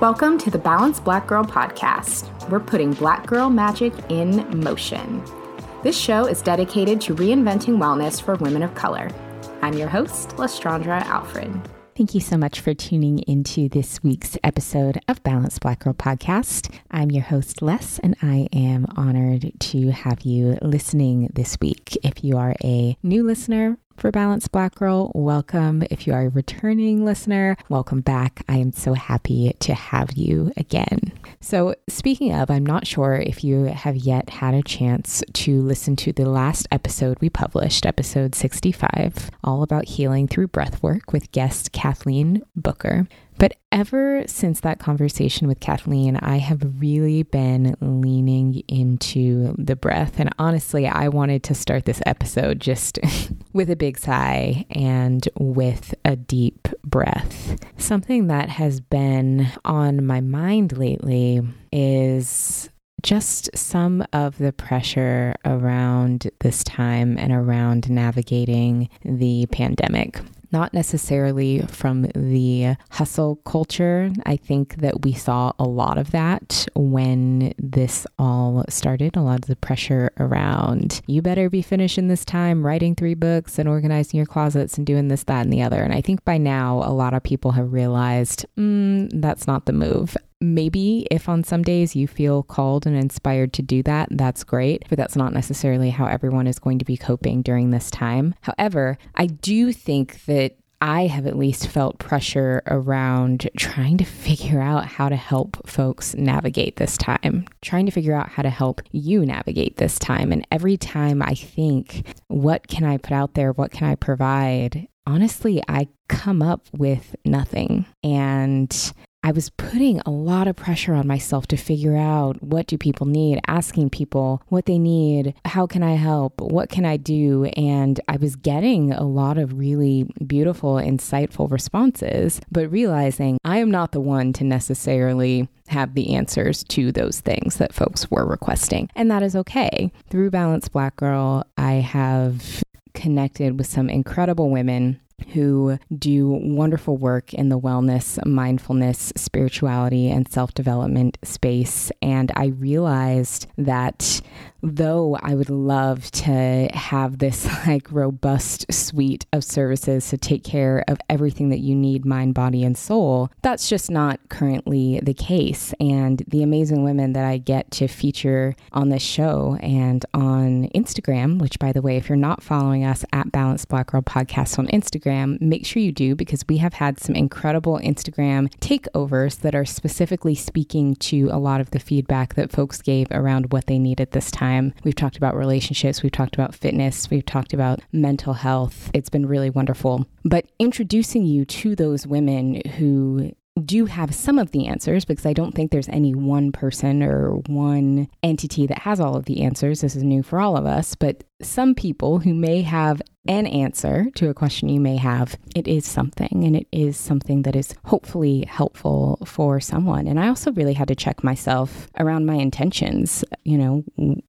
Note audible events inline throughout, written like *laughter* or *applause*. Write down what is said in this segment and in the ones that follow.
Welcome to the Balanced Black Girl podcast. We're putting black girl magic in motion. This show is dedicated to reinventing wellness for women of color. I'm your host, Lestraundra Alfred. Thank you so much for tuning into this week's episode of Balanced Black Girl Podcast. I'm your host, Les, and I am honored to have you listening this week. If you are a new listener, for Balanced Black Girl, welcome. If you are a returning listener, welcome back. I am so happy to have you again. So, speaking of, I'm not sure if you have yet had a chance to listen to the last episode we published, episode 65, all about healing through breath work with guest Kathleen Booker. But ever since that conversation with Kathleen, I have really been leaning into the breath. And honestly, I wanted to start this episode just *laughs* with a big sigh and with a deep breath. Something that has been on my mind lately is just some of the pressure around this time and around navigating the pandemic not necessarily from the hustle culture. I think that we saw a lot of that when this all started. A lot of the pressure around, you better be finishing this time writing three books and organizing your closets and doing this, that, and the other. And I think by now, a lot of people have realized mm, that's not the move. Maybe if on some days you feel called and inspired to do that, that's great, but that's not necessarily how everyone is going to be coping during this time. However, I do think that I have at least felt pressure around trying to figure out how to help folks navigate this time, trying to figure out how to help you navigate this time. And every time I think, what can I put out there? What can I provide? Honestly, I come up with nothing. And I was putting a lot of pressure on myself to figure out what do people need, asking people what they need, how can I help, what can I do, and I was getting a lot of really beautiful, insightful responses, but realizing I am not the one to necessarily have the answers to those things that folks were requesting. And that is okay. Through Balanced Black Girl, I have connected with some incredible women who do wonderful work in the wellness, mindfulness, spirituality, and self development space. And I realized that though I would love to have this *laughs* like robust suite of services to take care of everything that you need, mind, body, and soul, that's just not currently the case. And the amazing women that I get to feature on this show and on Instagram, which by the way, if you're not following us at Balanced Black Girl Podcast on Instagram, make sure you do because we have had some incredible Instagram takeovers that are specifically speaking to a lot of the feedback that folks gave around what they need at this time. We've talked about relationships, we've talked about fitness, we've talked about mental health. It's been really wonderful. But introducing you to those women who do have some of the answers because I don't think there's any one person or one entity that has all of the answers. This is new for all of us, but some people who may have an answer to a question you may have, it is something and it is something that is hopefully helpful for someone. And I also really had to check myself around my intentions. You know,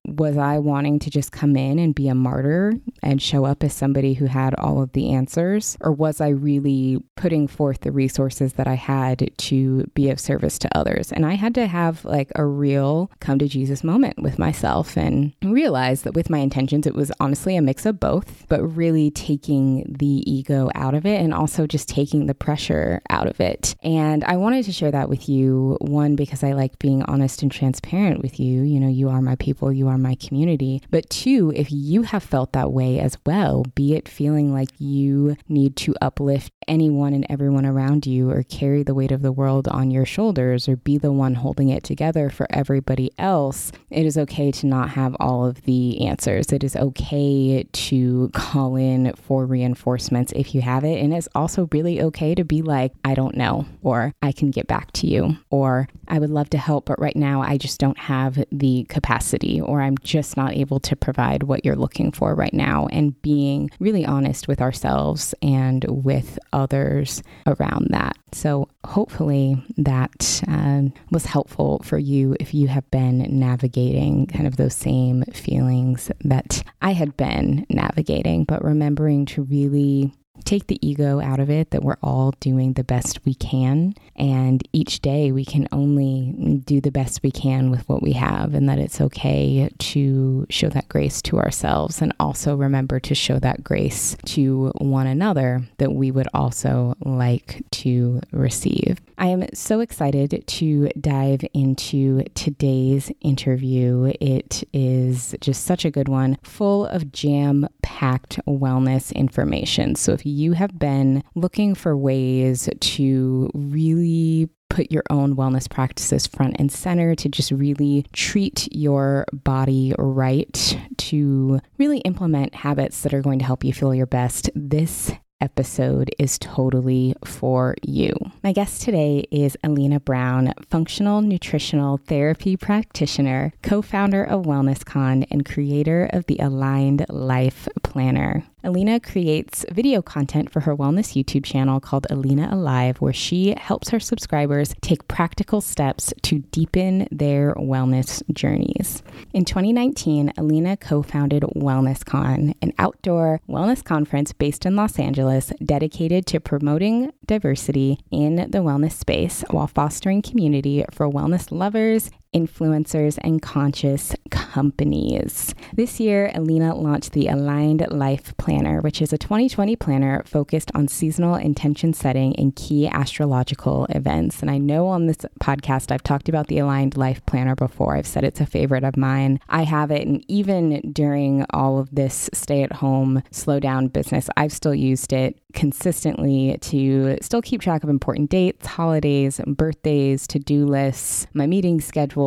was I wanting to just come in and be a martyr and show up as somebody who had all of the answers? Or was I really putting forth the resources that I had to be of service to others? And I had to have like a real come to Jesus moment with myself and realize that with my intentions, it was honestly a mix of both, but really taking the ego out of it and also just taking the pressure out of it. And I wanted to share that with you, one, because I like being honest and transparent with you. You know, you are my people, you are my community. But two, if you have felt that way as well, be it feeling like you need to uplift anyone and everyone around you or carry the weight of the world on your shoulders or be the one holding it together for everybody else, it is okay to not have all of the answers. It is okay okay to call in for reinforcements if you have it. And it's also really okay to be like, I don't know, or I can get back to you, or I would love to help, but right now I just don't have the capacity, or I'm just not able to provide what you're looking for right now. And being really honest with ourselves and with others around that. So, hopefully, that um, was helpful for you if you have been navigating kind of those same feelings that I had been navigating, but remembering to really take the ego out of it that we're all doing the best we can. And each day we can only do the best we can with what we have, and that it's okay to show that grace to ourselves and also remember to show that grace to one another that we would also like to receive. I am so excited to dive into today's interview. It is just such a good one, full of jam packed wellness information. So, if you have been looking for ways to really put your own wellness practices front and center to just really treat your body right, to really implement habits that are going to help you feel your best, this episode is totally for you. My guest today is Alina Brown, functional nutritional therapy practitioner, co founder of WellnessCon, and creator of the Aligned Life Planner. Alina creates video content for her wellness YouTube channel called Alina Alive, where she helps her subscribers take practical steps to deepen their wellness journeys. In 2019, Alina co founded WellnessCon, an outdoor wellness conference based in Los Angeles dedicated to promoting diversity in the wellness space while fostering community for wellness lovers influencers, and conscious companies. This year, Alina launched the Aligned Life Planner, which is a 2020 planner focused on seasonal intention setting and key astrological events. And I know on this podcast, I've talked about the Aligned Life Planner before. I've said it's a favorite of mine. I have it, and even during all of this stay at home, slow down business, I've still used it consistently to still keep track of important dates, holidays, birthdays, to do lists, my meeting schedule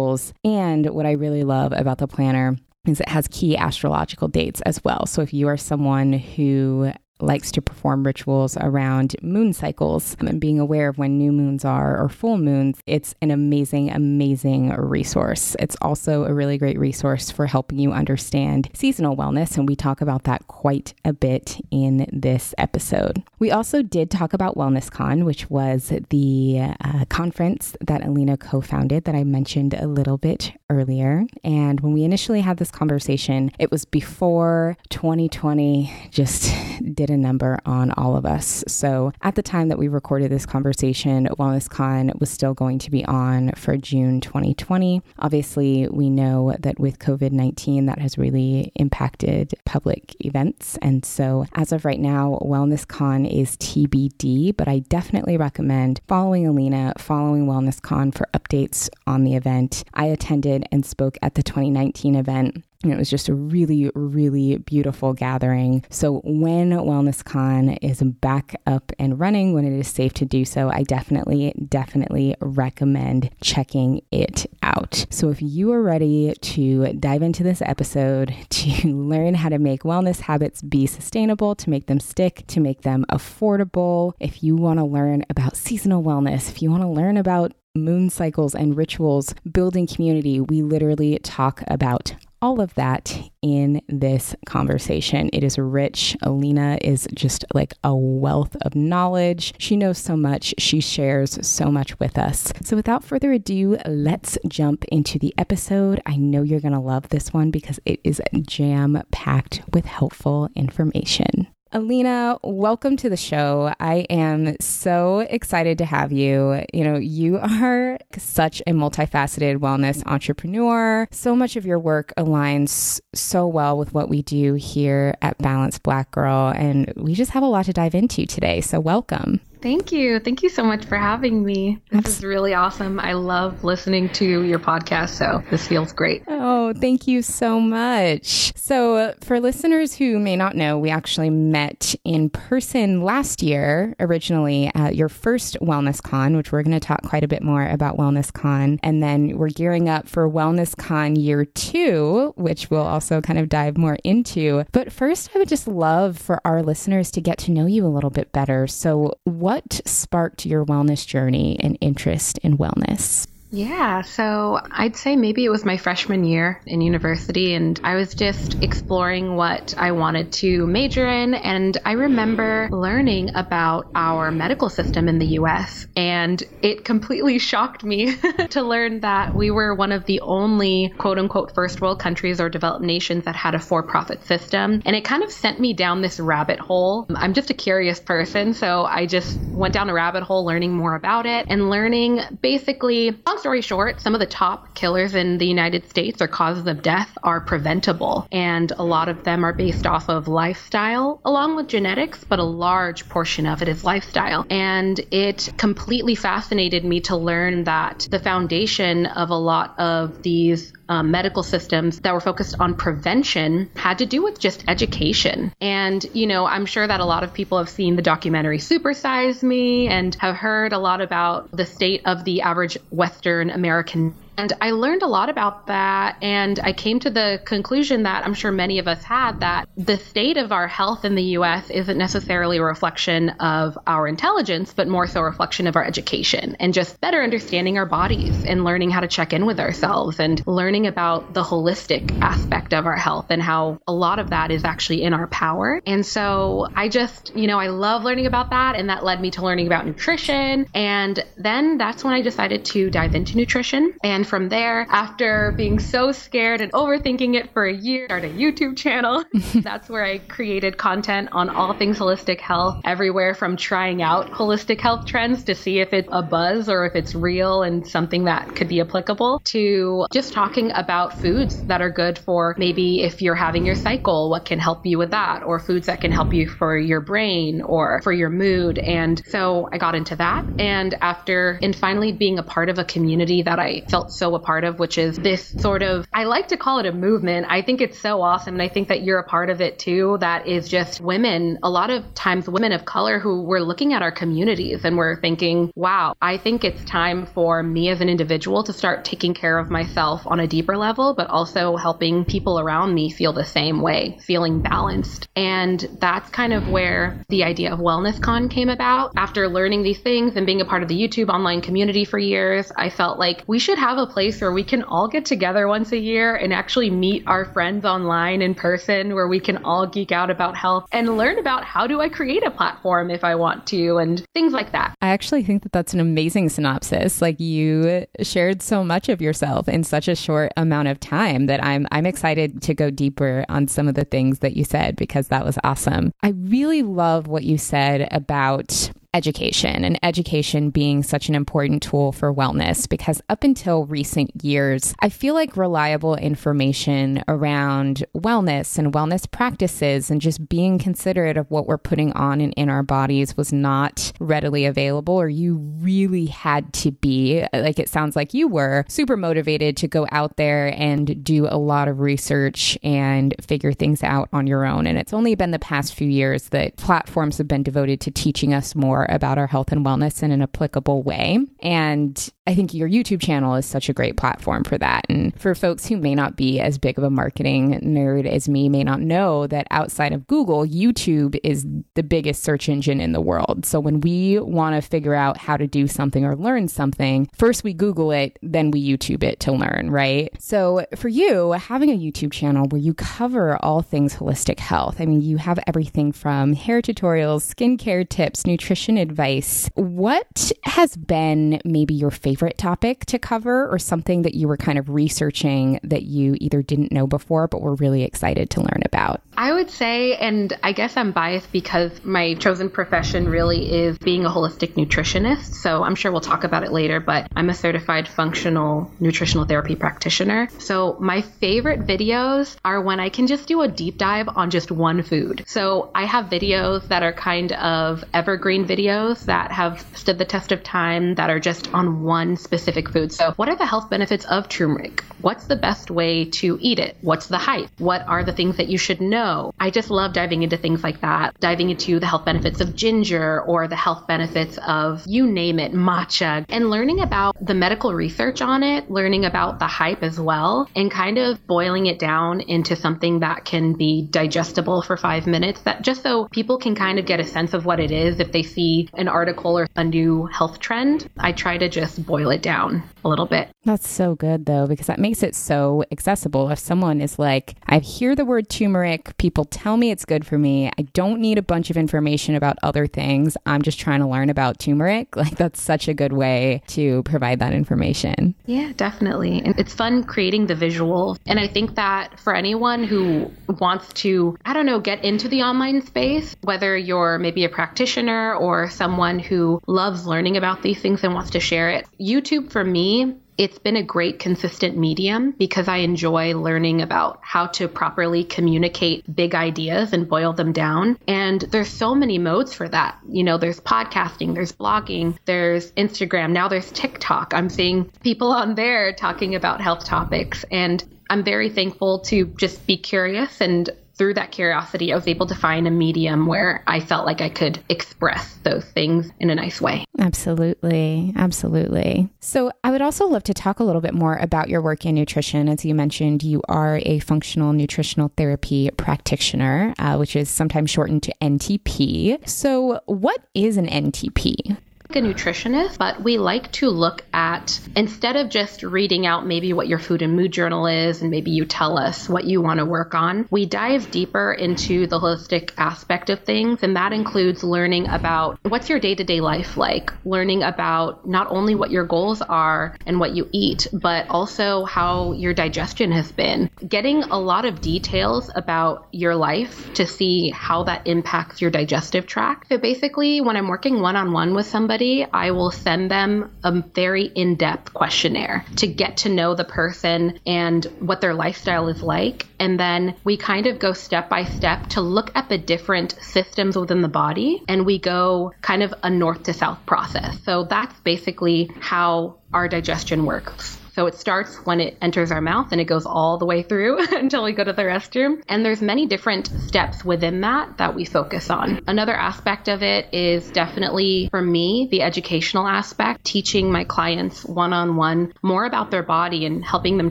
and what I really love about the planner is it has key astrological dates as well. So if you are someone who likes to perform rituals around moon cycles and being aware of when new moons are or full moons, it's an amazing, amazing resource. It's also a really great resource for helping you understand seasonal wellness, and we talk about that quite a bit in this episode. We also did talk about WellnessCon, which was the uh, conference that Alina co founded that I mentioned a little bit earlier. And when we initially had this conversation, it was before 2020 just *laughs* a number on all of us. So at the time that we recorded this conversation, WellnessCon was still going to be on for June 2020. Obviously, we know that with COVID 19, that has really impacted public events. And so as of right now, WellnessCon is TBD, but I definitely recommend following Alina, following WellnessCon for updates on the event. I attended and spoke at the 2019 event it was just a really, really beautiful gathering. So, when WellnessCon is back up and running, when it is safe to do so, I definitely, definitely recommend checking it out. So, if you are ready to dive into this episode *laughs* to learn how to make wellness habits be sustainable, to make them stick, to make them affordable, if you want to learn about seasonal wellness, if you want to learn about moon cycles and rituals, building community, we literally talk about all of that in this conversation. It is rich. Alina is just like a wealth of knowledge. She knows so much. She shares so much with us. So, without further ado, let's jump into the episode. I know you're going to love this one because it is jam packed with helpful information. Alina, welcome to the show. I am so excited to have you. You know, you are such a multifaceted wellness entrepreneur. So much of your work aligns so well with what we do here at Balanced Black Girl, and we just have a lot to dive into today. So, welcome. Thank you. Thank you so much for having me. This is really awesome. I love listening to your podcast, so this feels great. Oh, thank you so much. So, uh, for listeners who may not know, we actually met in person last year, originally at your first Wellness Con, which we're going to talk quite a bit more about Wellness Con. And then we're gearing up for Wellness Con year two, which we'll also kind of dive more into. But first, I would just love for our listeners to get to know you a little bit better. So, what what sparked your wellness journey and interest in wellness? Yeah, so I'd say maybe it was my freshman year in university, and I was just exploring what I wanted to major in. And I remember learning about our medical system in the US, and it completely *laughs* shocked me *laughs* to learn that we were one of the only quote unquote first world countries or developed nations that had a for profit system. And it kind of sent me down this rabbit hole. I'm just a curious person, so I just went down a rabbit hole learning more about it and learning basically, story short, some of the top killers in the United States or causes of death are preventable. And a lot of them are based off of lifestyle along with genetics, but a large portion of it is lifestyle. And it completely fascinated me to learn that the foundation of a lot of these um, medical systems that were focused on prevention had to do with just education. And, you know, I'm sure that a lot of people have seen the documentary Supersize Me and have heard a lot about the state of the average Western American and I learned a lot about that. And I came to the conclusion that I'm sure many of us had that the state of our health in the US isn't necessarily a reflection of our intelligence, but more so a reflection of our education and just better understanding our bodies and learning how to check in with ourselves and learning about the holistic aspect of our health and how a lot of that is actually in our power. And so I just, you know, I love learning about that. And that led me to learning about nutrition. And then that's when I decided to dive into nutrition. And from there, after being so scared and overthinking it for a year, start a YouTube channel. *laughs* That's where I created content on all things holistic health, everywhere from trying out holistic health trends to see if it's a buzz or if it's real and something that could be applicable, to just talking about foods that are good for maybe if you're having your cycle, what can help you with that, or foods that can help you for your brain or for your mood. And so I got into that. And after, and finally being a part of a community that I felt so a part of, which is this sort of, I like to call it a movement. I think it's so awesome. And I think that you're a part of it too. That is just women, a lot of times women of color who were looking at our communities and we're thinking, wow, I think it's time for me as an individual to start taking care of myself on a deeper level, but also helping people around me feel the same way, feeling balanced. And that's kind of where the idea of Wellness Con came about. After learning these things and being a part of the YouTube online community for years, I felt like we should have a a place where we can all get together once a year and actually meet our friends online in person, where we can all geek out about health and learn about how do I create a platform if I want to and things like that. I actually think that that's an amazing synopsis. Like you shared so much of yourself in such a short amount of time that I'm I'm excited to go deeper on some of the things that you said because that was awesome. I really love what you said about education and education being such an important tool for wellness because up until recent years, I feel like reliable information around wellness and wellness practices and just being considerate of what we're putting on and in our bodies was not readily available, or you really had to be, like it sounds like you were, super motivated to go out there and do a lot of research and figure things out on your own. And it's only been the past few years that platforms have been devoted to teaching us more about our health and wellness in an applicable way. And I think your YouTube channel is such a great platform for that. And for folks who may not be as big of a marketing nerd as me, may not know that outside of Google, YouTube is the biggest search engine in the world. So when we want to figure out how to do something or learn something, first we Google it, then we YouTube it to learn, right? So for you, having a YouTube channel where you cover all things holistic health, I mean, you have everything from hair tutorials, skincare tips, nutrition advice. What has been maybe your favorite? Favorite topic to cover or something that you were kind of researching that you either didn't know before but were really excited to learn about? I would say, and I guess I'm biased because my chosen profession really is being a holistic nutritionist. So I'm sure we'll talk about it later, but I'm a certified functional nutritional therapy practitioner. So my favorite videos are when I can just do a deep dive on just one food. So I have videos that are kind of evergreen videos that have stood the test of time that are just on one one specific food. So, what are the health benefits of turmeric? What's the best way to eat it? What's the hype? What are the things that you should know? I just love diving into things like that, diving into the health benefits of ginger or the health benefits of you name it, matcha, and learning about the medical research on it, learning about the hype as well, and kind of boiling it down into something that can be digestible for five minutes, that just so people can kind of get a sense of what it is if they see an article or a new health trend. I try to just boil it down. A little bit. That's so good though, because that makes it so accessible. If someone is like, I hear the word turmeric, people tell me it's good for me. I don't need a bunch of information about other things. I'm just trying to learn about turmeric. *laughs* Like, that's such a good way to provide that information. Yeah, definitely. And it's fun creating the visual. And I think that for anyone who wants to, I don't know, get into the online space, whether you're maybe a practitioner or someone who loves learning about these things and wants to share it, YouTube for me it's been a great consistent medium because I enjoy learning about how to properly communicate big ideas and boil them down. And there's so many modes for that. You know, there's podcasting, there's blogging, there's Instagram, now there's TikTok. I'm seeing people on there talking about health topics. And I'm very thankful to just be curious and through that curiosity, I was able to find a medium where I felt like I could express those things in a nice way. Absolutely. Absolutely. So, I would also love to talk a little bit more about your work in nutrition. As you mentioned, you are a functional nutritional therapy practitioner, uh, which is sometimes shortened to NTP. So, what is an NTP? A nutritionist, but we like to look at instead of just reading out maybe what your food and mood journal is and maybe you tell us what you want to work on, we dive deeper into the holistic aspect of things. And that includes learning about what's your day to day life like, learning about not only what your goals are and what you eat, but also how your digestion has been, getting a lot of details about your life to see how that impacts your digestive tract. So basically, when I'm working one on one with somebody, somebody, I will send them a very in depth questionnaire to get to know the person and what their lifestyle is like. And then we kind of go step by step to look at the different systems within the body and we go kind of a north to south process. So that's basically how our digestion works. So it starts when it enters our mouth and it goes all the way through *laughs* until we go to the restroom. And there's many different steps within that that we focus on. Another aspect of it is definitely for me the educational aspect, teaching my clients one on one more about their body and helping them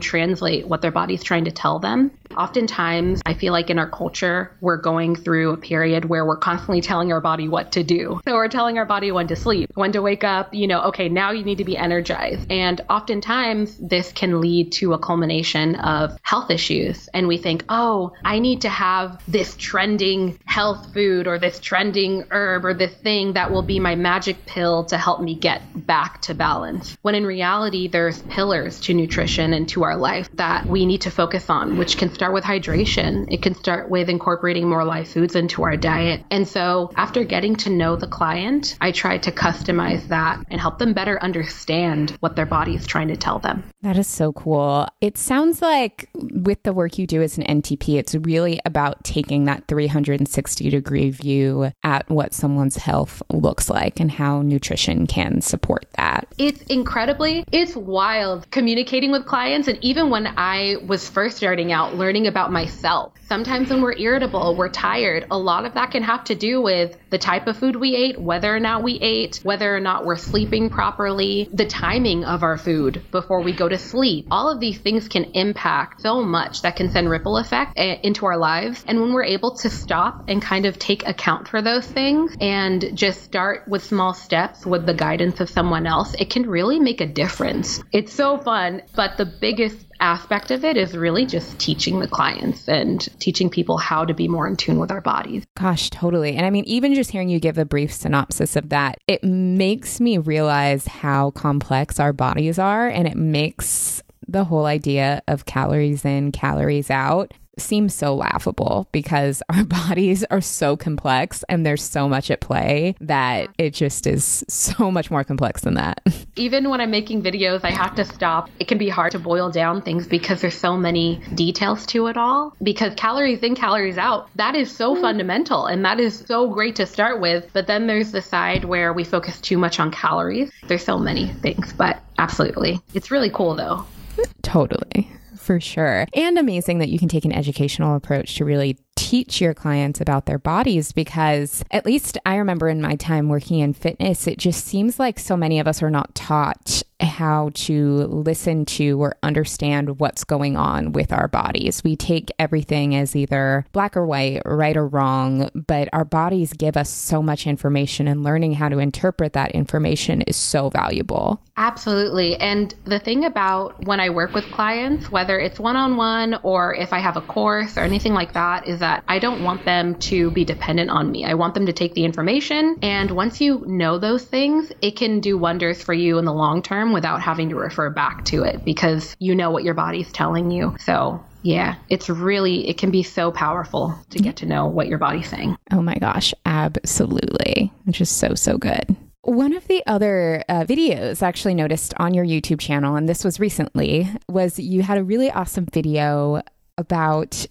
translate what their body's trying to tell them. Oftentimes, I feel like in our culture, we're going through a period where we're constantly telling our body what to do. So we're telling our body when to sleep, when to wake up, you know, okay, now you need to be energized. And oftentimes, this can lead to a culmination of health issues. And we think, oh, I need to have this trending health food or this trending herb or this thing that will be my magic pill to help me get back to balance. When in reality, there's pillars to nutrition and to our life that we need to focus on, which can start with hydration. It can start with incorporating more live foods into our diet. And so after getting to know the client, I try to customize that and help them better understand what their body is trying to tell them. That is so cool. It sounds like with the work you do as an NTP, it's really about taking that 360 degree view at what someone's health looks like and how nutrition can support that. It's incredibly, it's wild communicating with clients. And even when I was first starting out, learning about myself. Sometimes when we're irritable, we're tired. A lot of that can have to do with the type of food we ate, whether or not we ate, whether or not we're sleeping properly, the timing of our food before we go to sleep. All of these things can impact so much that can send ripple effect eh, into our lives. And when we're able to stop and kind of take account for those things and just start with small steps with the guidance of someone else, it can really make a difference. It's so fun, but the biggest aspect of it is really just teaching the clients and teaching people how to be more in tune with our bodies. Gosh, totally. And I mean, even just hearing you give a brief synopsis of that, it makes me realize how complex our bodies are. And it makes the whole idea of calories in, calories out seems so laughable because *laughs* our bodies are so complex and there's so much at play that it just is so much more complex than that. *laughs* Even when I'm making videos, I have to stop. It can be hard to boil down things because there's so many details to it all. Because calories in, calories out, that is so mm. fundamental and that is so great to start with. But then there's the side where we focus too much on calories. There's so many things, but absolutely. It's really cool though. Totally for sure. And amazing that you can take an educational approach to really teach your clients about their bodies because at least I remember in my time working in fitness, it just seems like so many of us are not taught how to listen to or understand what's going on with our bodies. We take everything as either black or white, right or wrong, but our bodies give us so much information, and learning how to interpret that information is so valuable. Absolutely. And the thing about when I work with clients, whether it's one on one or if I have a course or anything like that, is that I don't want them to be dependent on me. I want them to take the information. And once you know those things, it can do wonders for you in the long term without having to refer back to it because you know what your body's telling you. So yeah, it's really, it can be so powerful to get to know what your body's saying. Oh my gosh, absolutely. Which is so, so good. One of the other uh, videos actually noticed on your YouTube channel, and this was recently, was you had a really awesome video about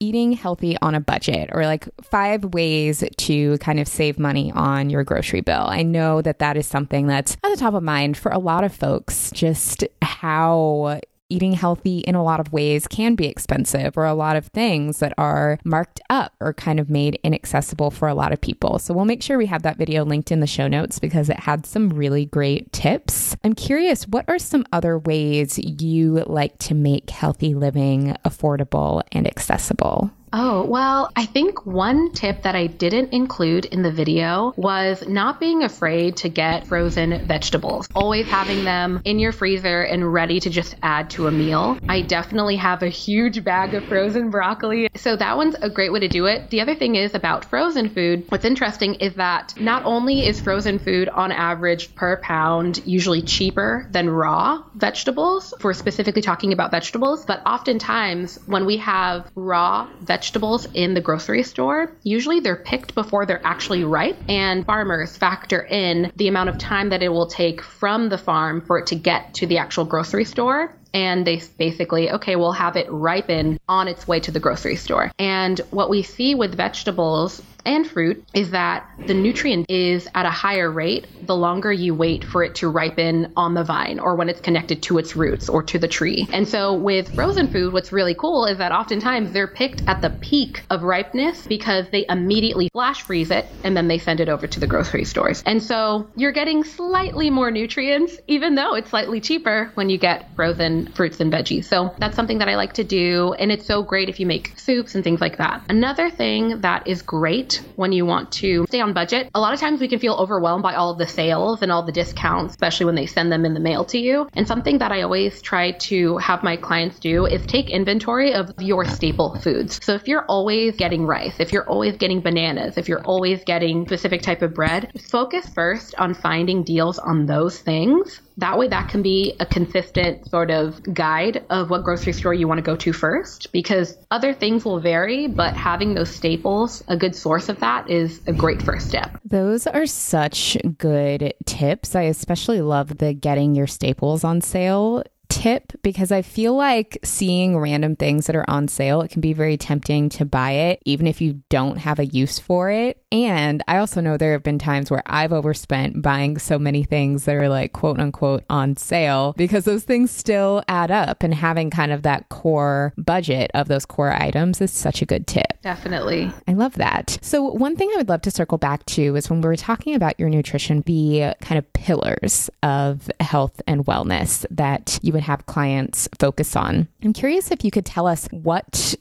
eating healthy on a budget or like five ways to kind of save money on your grocery bill. I know that that is something that's at the top of mind for a lot of folks, just how eating healthy in a lot of ways can be expensive, or a lot of things that are marked up or kind of made inaccessible for a lot of people. So we'll make sure we have that video linked in the show notes because it had some really great tips. I'm curious, what are some other ways you like to make healthy living affordable and accessible? Oh, well, I think one tip that I didn't include in the video was not being afraid to get frozen vegetables. Always having them in your freezer and ready to just add to a meal. I definitely have a huge bag of frozen broccoli. So that one's a great way to do it. The other thing is about frozen food. What's interesting is that not only is frozen food on average per pound usually cheaper than raw vegetables, for specifically talking about vegetables, but oftentimes when we have raw vegetables, vegetables in the grocery store, usually they're picked before they're actually ripe, and farmers factor in the amount of time that it will take from the farm for it to get to the actual grocery store and they basically, okay, we'll have it ripen on its way to the grocery store. And what we see with vegetables and fruit is that the nutrient is at a higher rate the longer you wait for it to ripen on the vine or when it's connected to its roots or to the tree. And so with frozen food, what's really cool is that oftentimes they're picked at the peak of ripeness because they immediately flash freeze it and then they send it over to the grocery stores. And so you're getting slightly more nutrients, even though it's slightly cheaper when you get frozen fruits and veggies. So that's something that I like to do. And it's so great if you make soups and things like that. Another thing that is great when you want to stay on budget. A lot of times we can feel overwhelmed by all of the sales and all the discounts, especially when they send them in the mail to you. And something that I always try to have my clients do is take inventory of your staple foods. So if you're always getting rice, if you're always getting bananas, if you're always getting specific type of bread, focus first on finding deals on those things that way, that can be a consistent sort of guide of what grocery store you want to go to first because other things will vary, but having those staples, a good source of that, is a great first step. Those are such good tips. I especially love the getting your staples on sale tip because I feel like seeing random things that are on sale, it can be very tempting to buy it, even if you don't have a use for it. And I also know there have been times where I've overspent buying so many things that are like quote unquote on sale because those things still add up. And having kind of that core budget of those core items is such a good tip. Definitely. I love that. So, one thing I would love to circle back to is when we were talking about your nutrition, the kind of pillars of health and wellness that you would have clients focus on. I'm curious if you could tell us what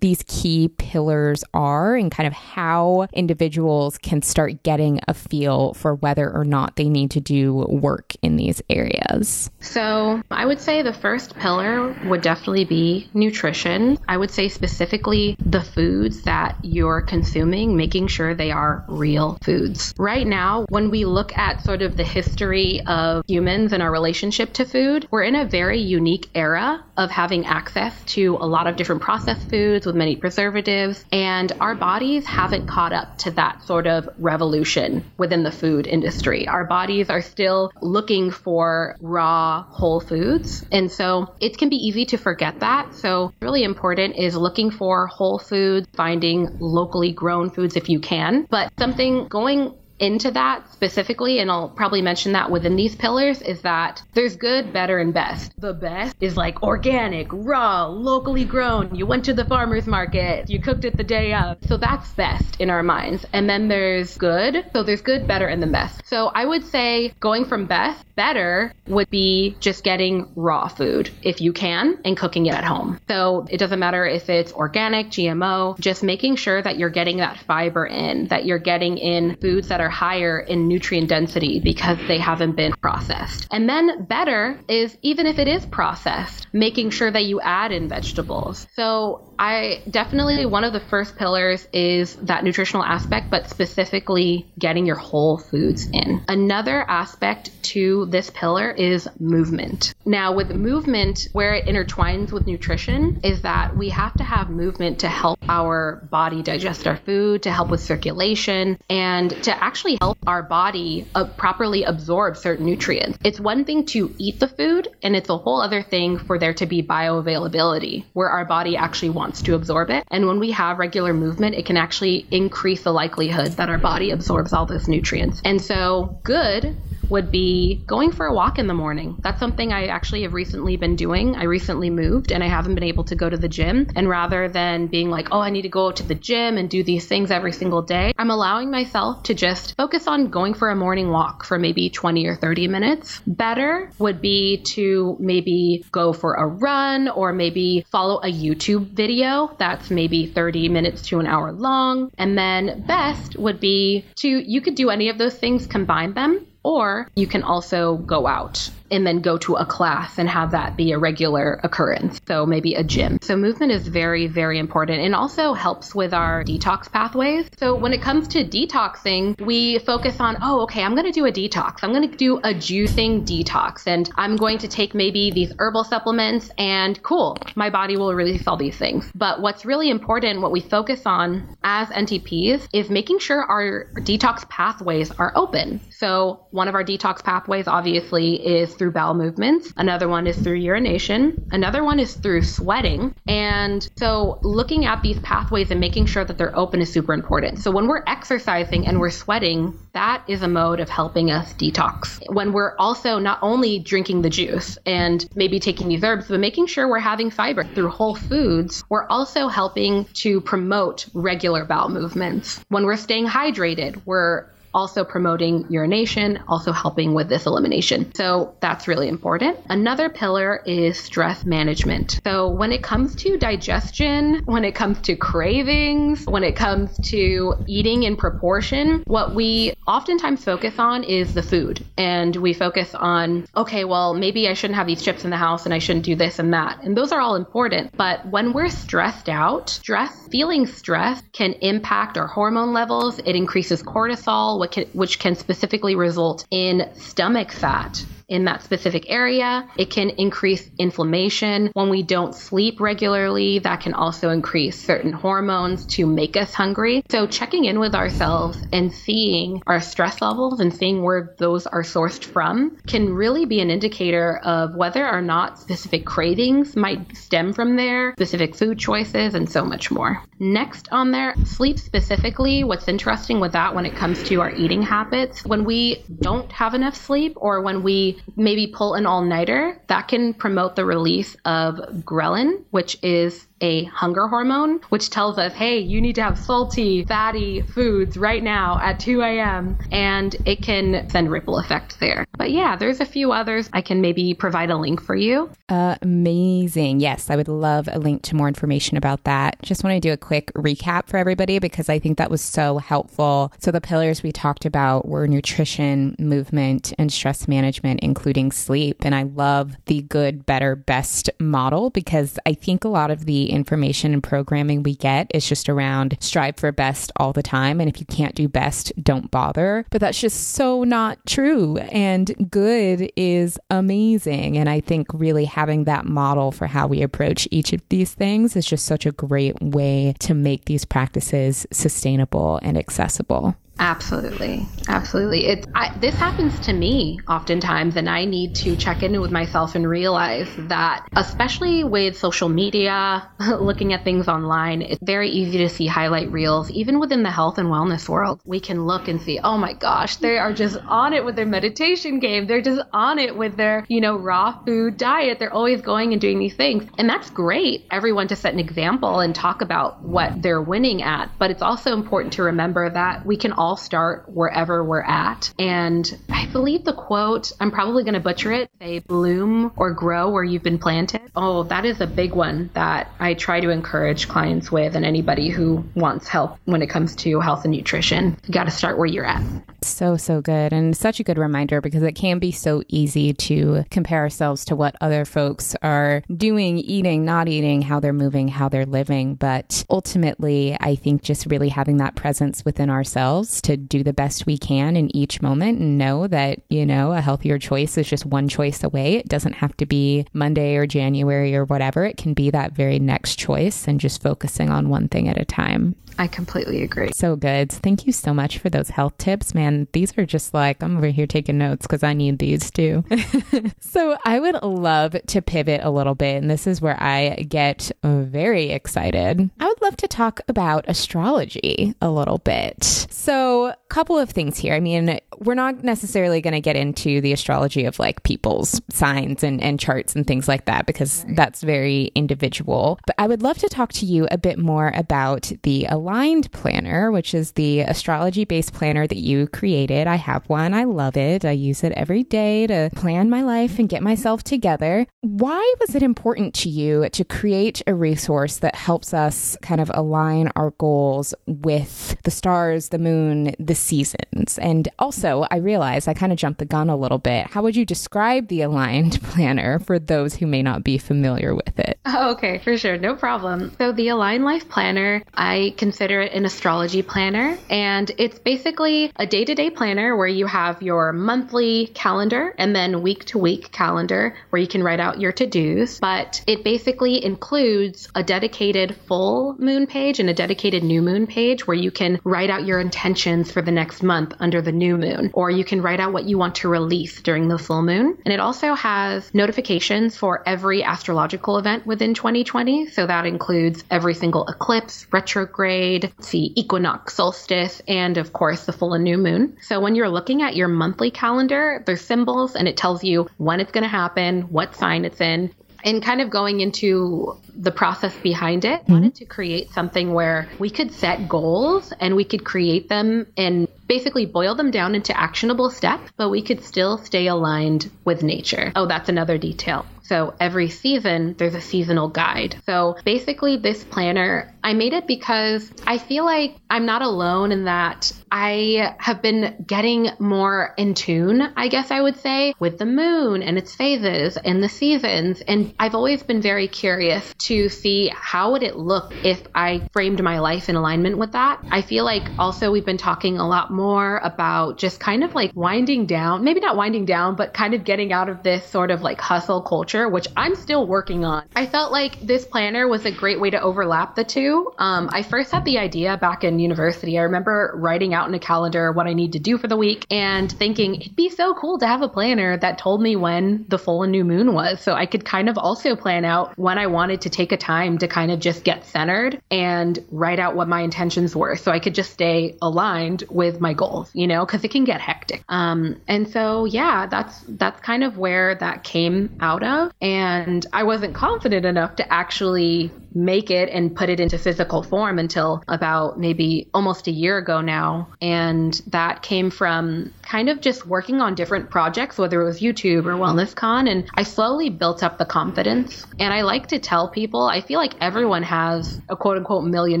these key pillars are and kind of how individuals can start getting a feel for whether or not they need to do work in these areas? So, I would say the first pillar would definitely be nutrition. I would say specifically the foods that you're consuming, making sure they are real foods. Right now, when we look at sort of the history of humans and our relationship to food, we're in a very unique era of having access to a lot of different processed foods with many preservatives, and our bodies haven't caught up to that sort of revolution within the food industry. Our bodies are still looking for raw, whole foods, and so it can be easy to forget that. So, really important is looking for whole foods, finding locally grown foods if you can, but something going into that specifically, and I'll probably mention that within these pillars, is that there's good, better, and best. The best is like organic, raw, locally grown. You went to the farmer's market, you cooked it the day of. So that's best in our minds. And then there's good. So there's good, better, and the best. So I would say going from best better would be just getting raw food if you can and cooking it at home. So it doesn't matter if it's organic, GMO, just making sure that you're getting that fiber in, that you're getting in foods that are higher in nutrient density because they haven't been processed. And then better is even if it is processed, making sure that you add in vegetables. So I definitely one of the first pillars is that nutritional aspect, but specifically getting your whole foods in. Another aspect to this pillar is movement. Now, with movement, where it intertwines with nutrition is that we have to have movement to help our body digest our food, to help with circulation, and to actually help our body uh, properly absorb certain nutrients. It's one thing to eat the food, and it's a whole other thing for there to be bioavailability, where our body actually wants wants to absorb it. And when we have regular movement, it can actually increase the likelihood that our body absorbs all those nutrients. And so, good would be going for a walk in the morning. That's something I actually have recently been doing. I recently moved and I haven't been able to go to the gym. And rather than being like, oh, I need to go to the gym and do these things every single day, I'm allowing myself to just focus on going for a morning walk for maybe 20 or 30 minutes. Better would be to maybe go for a run or maybe follow a YouTube video that's maybe 30 minutes to an hour long. And then best would be to, you could do any of those things, combine them or you can also go out and then go to a class and have that be a regular occurrence. So maybe a gym. So movement is very, very important and also helps with our detox pathways. So when it comes to detoxing, we focus on, oh, okay, I'm going to do a detox. I'm going to do a juicing detox and I'm going to take maybe these herbal supplements and cool, my body will release all these things. But what's really important, what we focus on as NTPs is making sure our detox pathways are open. So one of our detox pathways obviously is through bowel movements. Another one is through urination. Another one is through sweating. And so looking at these pathways and making sure that they're open is super important. So when we're exercising and we're sweating, that is a mode of helping us detox. When we're also not only drinking the juice and maybe taking these herbs, but making sure we're having fiber through whole foods, we're also helping to promote regular bowel movements. When we're staying hydrated, we're also promoting urination, also helping with this elimination. So that's really important. Another pillar is stress management. So when it comes to digestion, when it comes to cravings, when it comes to eating in proportion, what we oftentimes focus on is the food. And we focus on, okay, well, maybe I shouldn't have these chips in the house and I shouldn't do this and that. And those are all important. But when we're stressed out, stress, feeling stress can impact our hormone levels. It increases cortisol, can, which can specifically result in stomach fat in that specific area. It can increase inflammation. When we don't sleep regularly, that can also increase certain hormones to make us hungry. So, checking in with ourselves and seeing our stress levels and seeing where those are sourced from can really be an indicator of whether or not specific cravings might stem from there, specific food choices, and so much more. Next on there, sleep specifically. What's interesting with that when it comes to our eating habits, when we don't have enough sleep or when we maybe pull an all nighter, that can promote the release of ghrelin, which is a hunger hormone, which tells us, hey, you need to have salty, fatty foods right now at 2 a.m. And it can send ripple effects there. But yeah, there's a few others. I can maybe provide a link for you. Amazing. Yes, I would love a link to more information about that. Just want to do a quick recap for everybody because I think that was so helpful. So, the pillars we talked about were nutrition, movement, and stress management, including sleep. And I love the good, better, best model because I think a lot of the information and programming we get is just around strive for best all the time. And if you can't do best, don't bother. But that's just so not true. And good is amazing. And I think really having that model for how we approach each of these things is just such a great way to make these practices sustainable and accessible. Absolutely, absolutely. It I, this happens to me oftentimes, and I need to check in with myself and realize that, especially with social media, *laughs* looking at things online, it's very easy to see highlight reels. Even within the health and wellness world, we can look and see, oh my gosh, they are just on it with their meditation game. They're just on it with their, you know, raw food diet. They're always going and doing these things, and that's great. Everyone to set an example and talk about what they're winning at, but it's also important to remember that we can all all start wherever we're at. And I believe the quote, I'm probably going to butcher it, they bloom or grow where you've been planted. Oh, that is a big one that I try to encourage clients with and anybody who wants help when it comes to health and nutrition. You got to start where you're at. So, so good. And such a good reminder because it can be so easy to compare ourselves to what other folks are doing, eating, not eating, how they're moving, how they're living. But ultimately, I think just really having that presence within ourselves to do the best we can in each moment and know that, you know, a healthier choice is just one choice away. It doesn't have to be Monday or January or whatever. It can be that very next choice and just focusing on one thing at a time. I completely agree. So good. Thank you so much for those health tips, man. These are just like, I'm over here taking notes because I need these too. *laughs* so I would love to pivot a little bit. And this is where I get very excited. I would love to talk about astrology a little bit. So, a couple of things here. I mean, we're not necessarily going to get into the astrology of like people's signs and, and charts and things like that because that's very individual. But I would love to talk to you a bit more about the aligned planner, which is the astrology based planner that you created. I have one. I love it. I use it every day to plan my life and get myself together. Why was it important to you to create a resource that helps us kind of align our goals with the stars, the moon, the seasons? And also, I realize I kind of jumped the gun a little bit. How would you describe the aligned *laughs* planner for those who may not be familiar with it? Oh, okay, for sure. No problem. So, the Aligned Life Planner, I consider it an astrology planner, and it's basically a day to day planner where you have your monthly calendar and then week to week calendar where you can write out your to dos. But it basically includes a dedicated full moon page and a dedicated new moon page where you can write out your intentions for the next month under the new moon, or you can write out what you want to release during the full moon. And it also has notifications for every astrological event within 2020. So that includes every single eclipse, retrograde, the equinox, solstice, and of course the full and new moon. So when you're looking at your monthly calendar, there's symbols and it tells you when it's going to happen, what sign it's in, and kind of going into the process behind it, mm-hmm. wanted to create something where we could set goals and we could create them and basically boil them down into actionable steps, but we could still stay aligned with nature. Oh, that's another detail. So every season, there's a seasonal guide. So basically, this planner, I made it because I feel like I'm not alone in that I have been getting more in tune, I guess I would say, with the moon and its phases and the seasons. And I've always been very curious to see how would it look if I framed my life in alignment with that. I feel like also we've been talking a lot more about just kind of like winding down, maybe not winding down, but kind of getting out of this sort of like hustle culture, which I'm still working on. I felt like this planner was a great way to overlap the two. Um, I first had the idea back in university. I remember writing out in a calendar what I need to do for the week and thinking it'd be so cool to have a planner that told me when the full and new moon was. So I could kind of also plan out when I wanted to take a time to kind of just get centered and write out what my intentions were so I could just stay aligned with my goals, you know, because it can get hectic. Um, and so, yeah, that's that's kind of where that came out of. And I wasn't confident enough to actually make it and put it into physical form until about maybe almost a year ago now. And that came from kind of just working on different projects, whether it was YouTube or WellnessCon. And I slowly built up the confidence. And I like to tell people, I feel like everyone has a quote unquote million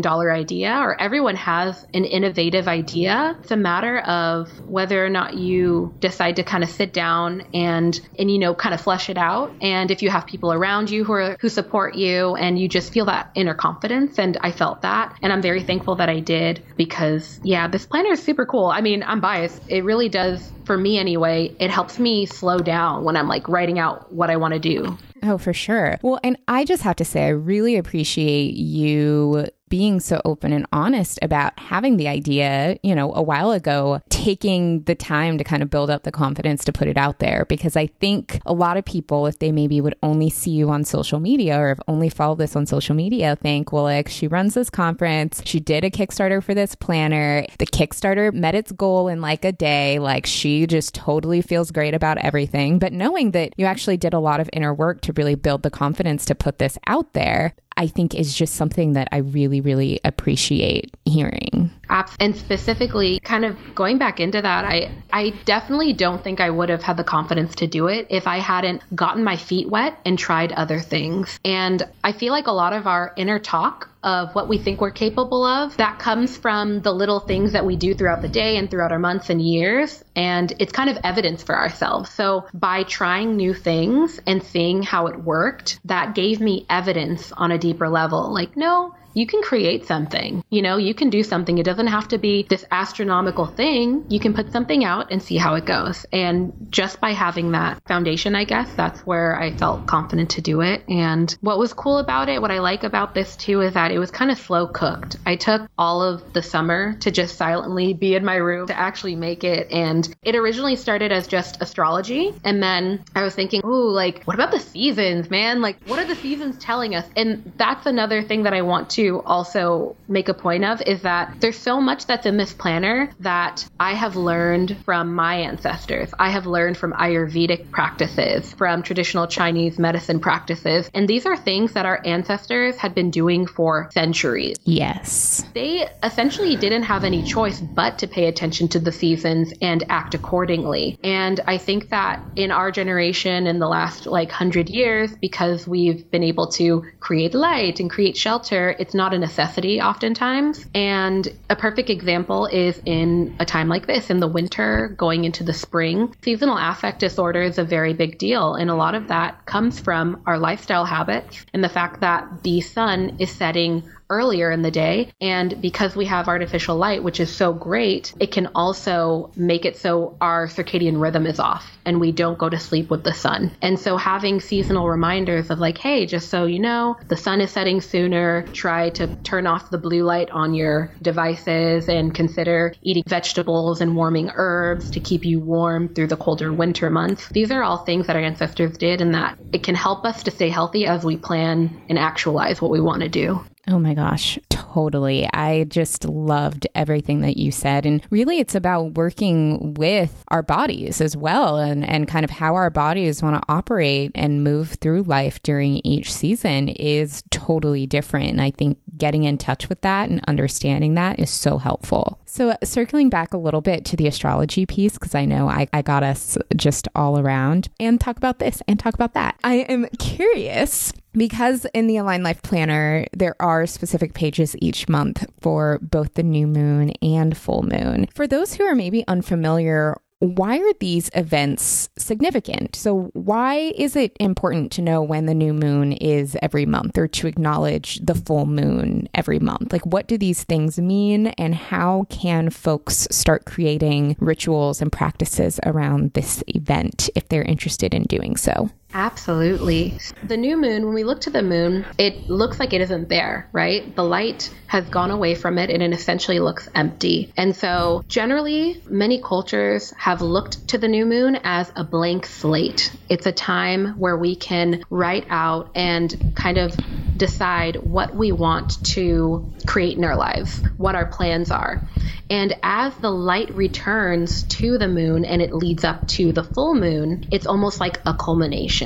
dollar idea or everyone has an innovative idea. It's a matter of whether or not you decide to kind of sit down and, and, you know, kind of flesh it out. And if you have people around you who are, who support you and you just feel feel that inner confidence. And I felt that. And I'm very thankful that I did because, yeah, this planner is super cool. I mean, I'm biased. It really does, for me anyway, it helps me slow down when I'm like writing out what I want to do. Oh, for sure. Well, and I just have to say, I really appreciate you being so open and honest about having the idea, you know, a while ago, taking the time to kind of build up the confidence to put it out there. Because I think a lot of people, if they maybe would only see you on social media or have only followed this on social media, think, well, like she runs this conference, she did a Kickstarter for this planner, the Kickstarter met its goal in like a day, like she just totally feels great about everything. But knowing that you actually did a lot of inner work to really build the confidence to put this out there, I think is just something that I really, really appreciate hearing. And specifically, kind of going back into that, I, I definitely don't think I would have had the confidence to do it if I hadn't gotten my feet wet and tried other things. And I feel like a lot of our inner talk of what we think we're capable of. That comes from the little things that we do throughout the day and throughout our months and years and it's kind of evidence for ourselves. So by trying new things and seeing how it worked that gave me evidence on a deeper level. Like no you can create something. You know, you can do something. It doesn't have to be this astronomical thing. You can put something out and see how it goes. And just by having that foundation, I guess, that's where I felt confident to do it. And what was cool about it, what I like about this too, is that it was kind of slow cooked. I took all of the summer to just silently be in my room to actually make it. And it originally started as just astrology. And then I was thinking, ooh, like, what about the seasons, man? Like, what are the seasons telling us? And that's another thing that I want to to also make a point of is that there's so much that's in this planner that I have learned from my ancestors. I have learned from Ayurvedic practices, from traditional Chinese medicine practices. And these are things that our ancestors had been doing for centuries. Yes. They essentially didn't have any choice but to pay attention to the seasons and act accordingly. And I think that in our generation, in the last like hundred years, because we've been able to create light and create shelter, it's it's not a necessity oftentimes. And a perfect example is in a time like this, in the winter, going into the spring. Seasonal affect disorder is a very big deal. And a lot of that comes from our lifestyle habits and the fact that the sun is setting earlier in the day. And because we have artificial light, which is so great, it can also make it so our circadian rhythm is off and we don't go to sleep with the sun. And so having seasonal reminders of like, hey, just so you know, the sun is setting sooner, try to turn off the blue light on your devices and consider eating vegetables and warming herbs to keep you warm through the colder winter months. These are all things that our ancestors did and that it can help us to stay healthy as we plan and actualize what we want to do. Oh my gosh, totally. I just loved everything that you said. And really, it's about working with our bodies as well and, and kind of how our bodies want to operate and move through life during each season is totally different. And I think getting in touch with that and understanding that is so helpful. So, uh, circling back a little bit to the astrology piece, because I know I, I got us just all around and talk about this and talk about that. I am curious because in the Align Life Planner, there are specific pages each month for both the new moon and full moon. For those who are maybe unfamiliar why are these events significant? So, why is it important to know when the new moon is every month or to acknowledge the full moon every month? Like, what do these things mean, and how can folks start creating rituals and practices around this event if they're interested in doing so? Absolutely. The new moon, when we look to the moon, it looks like it isn't there, right? The light has gone away from it and it essentially looks empty. And so, generally, many cultures have looked to the new moon as a blank slate. It's a time where we can write out and kind of decide what we want to create in our lives, what our plans are. And as the light returns to the moon and it leads up to the full moon, it's almost like a culmination.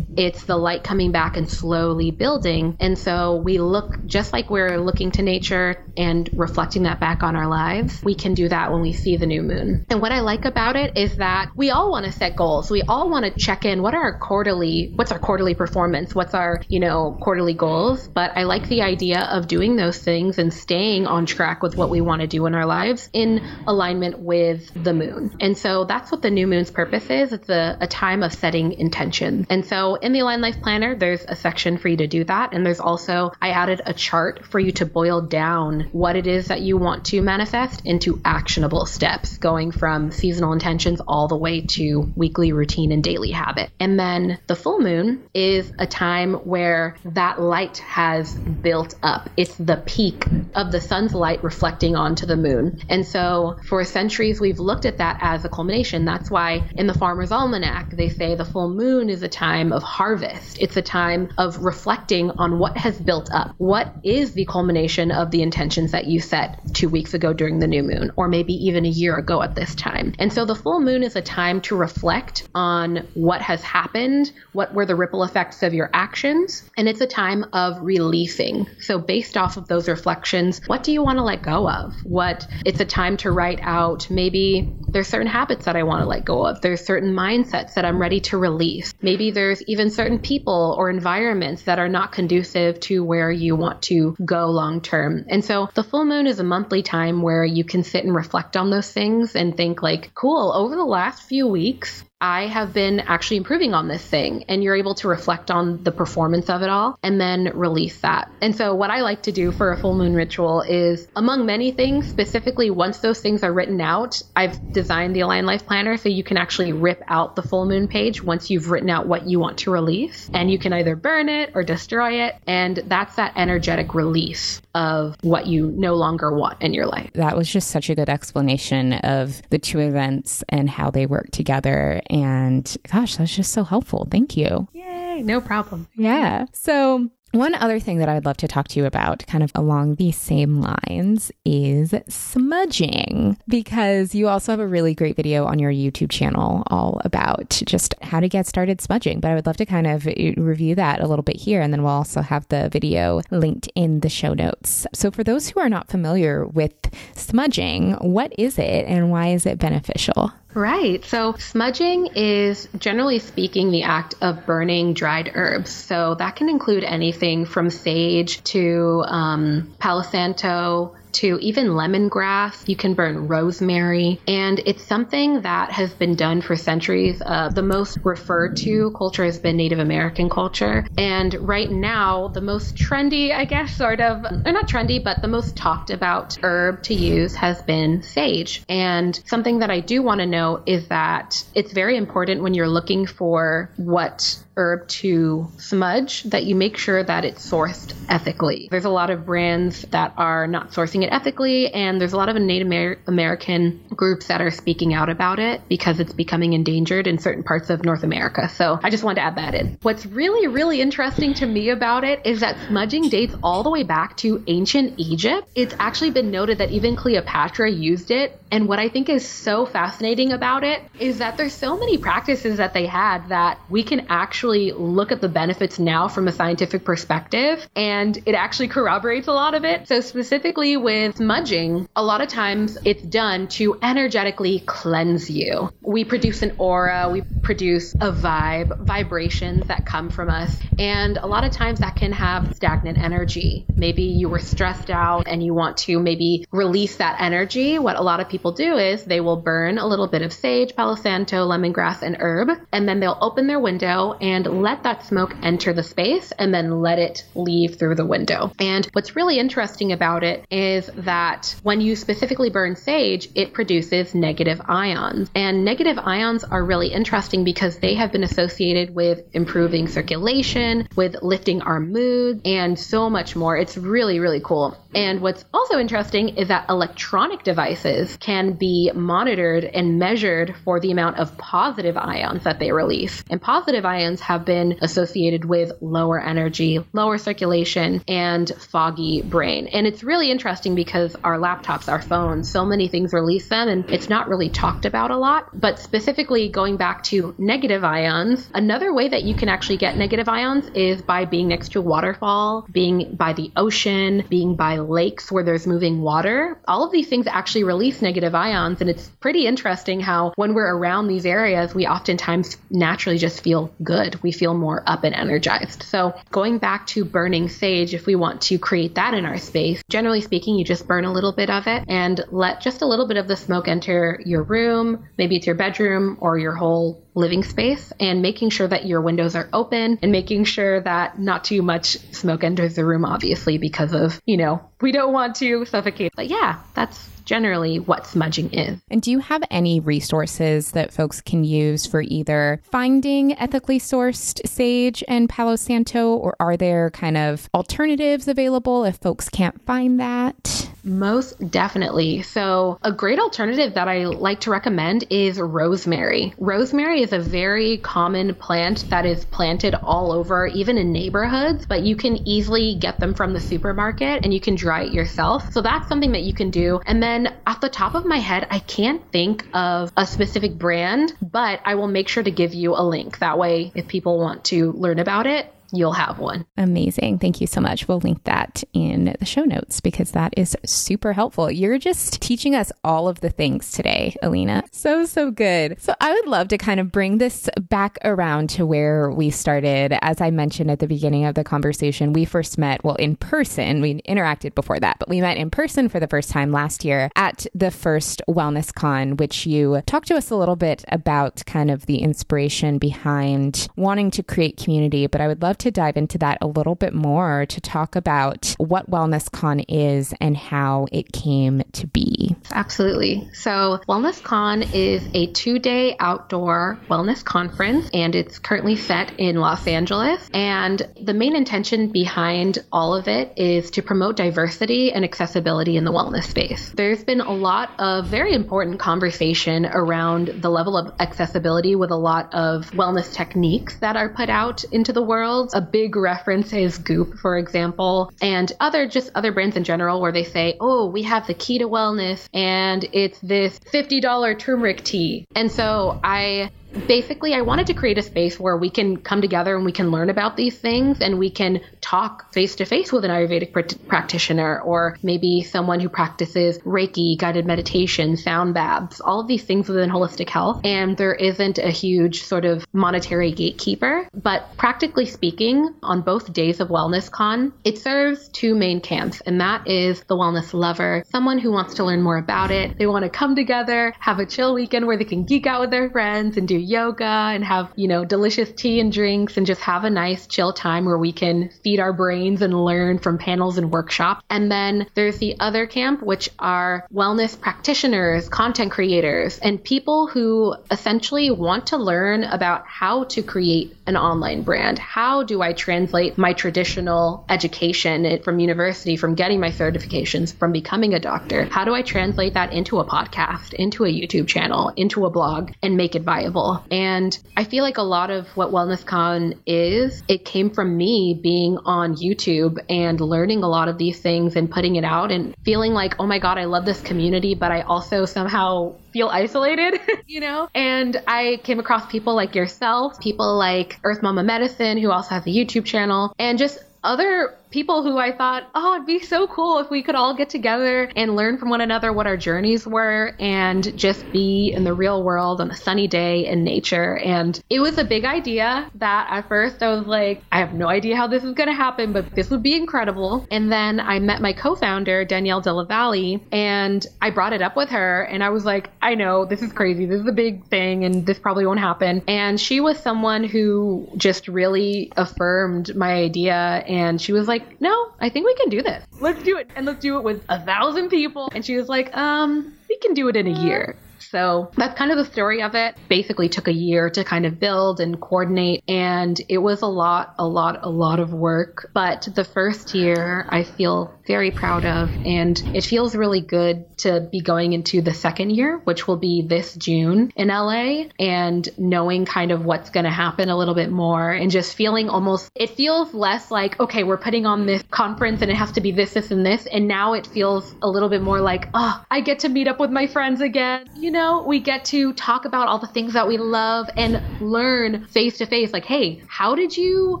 It's the light coming back and slowly building. And so we look just like we're looking to nature and reflecting that back on our lives. We can do that when we see the new moon. And what I like about it is that we all want to set goals. We all want to check in what are our quarterly, what's our quarterly performance? What's our, you know, quarterly goals? But I like the idea of doing those things and staying on track with what we want to do in our lives in alignment with the moon. And so that's what the new moon's purpose is. It's a, a time of setting intention. And so in the Align Life Planner, there's a section for you to do that. And there's also, I added a chart for you to boil down what it is that you want to manifest into actionable steps, going from seasonal intentions all the way to weekly routine and daily habit. And then the full moon is a time where that light has built up. It's the peak of the sun's light reflecting onto the moon. And so for centuries, we've looked at that as a culmination. That's why in the Farmer's Almanac, they say the full moon is a time of harvest. It's a time of reflecting on what has built up. What is the culmination of the intentions that you set two weeks ago during the new moon, or maybe even a year ago at this time? And so the full moon is a time to reflect on what has happened, what were the ripple effects of your actions, and it's a time of releasing. So, based off of those reflections, what do you want to let go of? What it's a time to write out maybe there's certain habits that I want to let go of. There's certain mindsets that I'm ready to release. Maybe there's even certain people or environments that are not conducive to where you want to go long term. And so the full moon is a monthly time where you can sit and reflect on those things and think like, cool, over the last few weeks, I have been actually improving on this thing. And you're able to reflect on the performance of it all and then release that. And so, what I like to do for a full moon ritual is, among many things, specifically once those things are written out, I've designed the Align Life Planner so you can actually rip out the full moon page once you've written out what you want to release. And you can either burn it or destroy it. And that's that energetic release of what you no longer want in your life. That was just such a good explanation of the two events and how they work together and gosh, that's just so helpful. Thank you. Yay, no problem. Yeah. So, one other thing that I would love to talk to you about, kind of along these same lines, is smudging, because you also have a really great video on your YouTube channel all about just how to get started smudging. But I would love to kind of uh, review that a little bit here, and then we'll also have the video linked in the show notes. So, for those who are not familiar with smudging, what is it and why is it beneficial? Right. So, smudging is generally speaking the act of burning dried herbs. So, that can include anything from sage to um, Palo Santo to even lemongrass. You can burn rosemary. And it's something that has been done for centuries. Uh, the most referred to culture has been Native American culture. And right now, the most trendy, I guess, sort of, or not trendy, but the most talked about herb to use has been sage. And something that I do want to know is that it's very important when you're looking for what herb to smudge that you make sure that it's sourced ethically. There's a lot of brands that are not sourcing it ethically, and there's a lot of Native Amer- American groups that are speaking out about it because it's becoming endangered in certain parts of North America. So I just wanted to add that in. What's really, really interesting to me about it is that smudging dates all the way back to ancient Egypt. It's actually been noted that even Cleopatra used it. And what I think is so fascinating about it is that there's so many practices that they had that we can actually look at the benefits now from a scientific perspective, and it actually corroborates a lot of it. So, specifically with smudging, a lot of times it's done to energetically cleanse you. We produce an aura, we produce a vibe, vibrations that come from us, and a lot of times that can have stagnant energy. Maybe you were stressed out and you want to maybe release that energy. What a lot of people do is they will burn a little bit of sage, Palo Santo, lemongrass, and herb, and then they'll open their window and and let that smoke enter the space and then let it leave through the window. And what's really interesting about it is that when you specifically burn sage, it produces negative ions. And negative ions are really interesting because they have been associated with improving circulation, with lifting our mood, and so much more. It's really, really cool. And what's also interesting is that electronic devices can be monitored and measured for the amount of positive ions that they release. And positive ions have been associated with lower energy, lower circulation, and foggy brain. And it's really interesting because our laptops, our phones, so many things release them and it's not really talked about a lot. But specifically going back to negative ions, another way that you can actually get negative ions is by being next to a waterfall, being by the ocean, being by lakes where there's moving water. All of these things actually release negative ions. And it's pretty interesting how when we're around these areas, we oftentimes naturally just feel good. We feel more up and energized. So going back to burning sage, if we want to create that in our space, generally speaking, you just burn a little bit of it and let just a little bit of the smoke enter your room. Maybe it's your bedroom or your whole living space and making sure that your windows are open and making sure that not too much smoke enters the room, obviously, because of, you know, we don't want to suffocate. But yeah, that's generally what smudging is. And do you have any resources that folks can use for either finding ethically sourced sage and Palo Santo, or are there kind of alternatives available if folks can't find that? Most definitely. So, a great alternative that I like to recommend is rosemary. Rosemary is a very common plant that is planted all over, even in neighborhoods, but you can easily get them from the supermarket and you can dry it yourself. So, that's something that you can do. And then, off the top of my head, I can't think of a specific brand, but I will make sure to give you a link. That way, if people want to learn about it, you'll have one. Amazing. Thank you so much. We'll link that in the show notes because that is super helpful. You're just teaching us all of the things today, Alina. So, so good. So, I would love to kind of bring this back around to where we started. As I mentioned at the beginning of the conversation, we first met, well, in person. We interacted before that, but we met in person for the first time last year at the first Wellness Con, which you talked to us a little bit about kind of the inspiration behind wanting to create community. But I would love to dive into that a little bit more to talk about what Wellness Con is and how it came to be. Absolutely. So, Wellness Con is a two day outdoor wellness conference, and it's currently set in Los Angeles. And the main intention behind all of it is to promote diversity and accessibility in the wellness space. There's been a lot of very important conversation around the level of accessibility with a lot of wellness techniques that are put out into the world. A big reference is Goop, for example, and other just other brands in general where they say, oh, we have the key to wellness and it's this $50 turmeric tea. And so I basically, I wanted to create a space where we can come together and we can learn about these things and we can talk face to face with an Ayurvedic pr- practitioner or maybe someone who practices Reiki, guided meditation, sound baths, all of these things within holistic health. And there isn't a huge sort of monetary gatekeeper. But practically speaking, on both days of Wellness Con, it serves two main camps, and that is the wellness lover, someone who wants to learn more about it. They want to come together, have a chill weekend where they can geek out with their friends and do yoga and have, you know, delicious tea and drinks and just have a nice chill time where we can feed our brains and learn from panels and workshops. And then there's the other camp, which are wellness practitioners, content creators, and people who essentially want to learn about how to create an online brand. How do I translate my traditional education from university, from getting my certifications, from becoming a doctor? How do I translate that into a podcast, into a YouTube channel, into a blog, and make it viable? And I feel like a lot of what WellnessCon is, it came from me being on YouTube and learning a lot of these things and putting it out and feeling like, oh my God, I love this community, but I also somehow feel isolated, *laughs* you know? And I came across people like yourself, people like Earth Mama Medicine, who also has a YouTube channel, and just other people who I thought, oh, it'd be so cool if we could all get together and learn from one another what our journeys were and just be in the real world on a sunny day in nature. And it was a big idea that at first I was like, I have no idea how this is going to happen, but this would be incredible. And then I met my co founder, Danielle Della Valle, and I brought it up with her. And I was like, I know this is crazy. This is a big thing, and this probably won't happen. And she was someone who just really affirmed my idea. And she was like, like, no, I think we can do this. Let's do it. And let's do it with a thousand people. And she was like, um, we can do it in a year. So that's kind of the story of it. Basically took a year to kind of build and coordinate and it was a lot, a lot, a lot of work. But the first year I feel very proud of and it feels really good to be going into the second year, which will be this June in LA and knowing kind of what's going to happen a little bit more and just feeling almost, it feels less like, okay, we're putting on this conference and it has to be this, this, and this. And now it feels a little bit more like, oh, I get to meet up with my friends again. You know, we get to talk about all the things that we love and learn face to face. Like, hey, how did you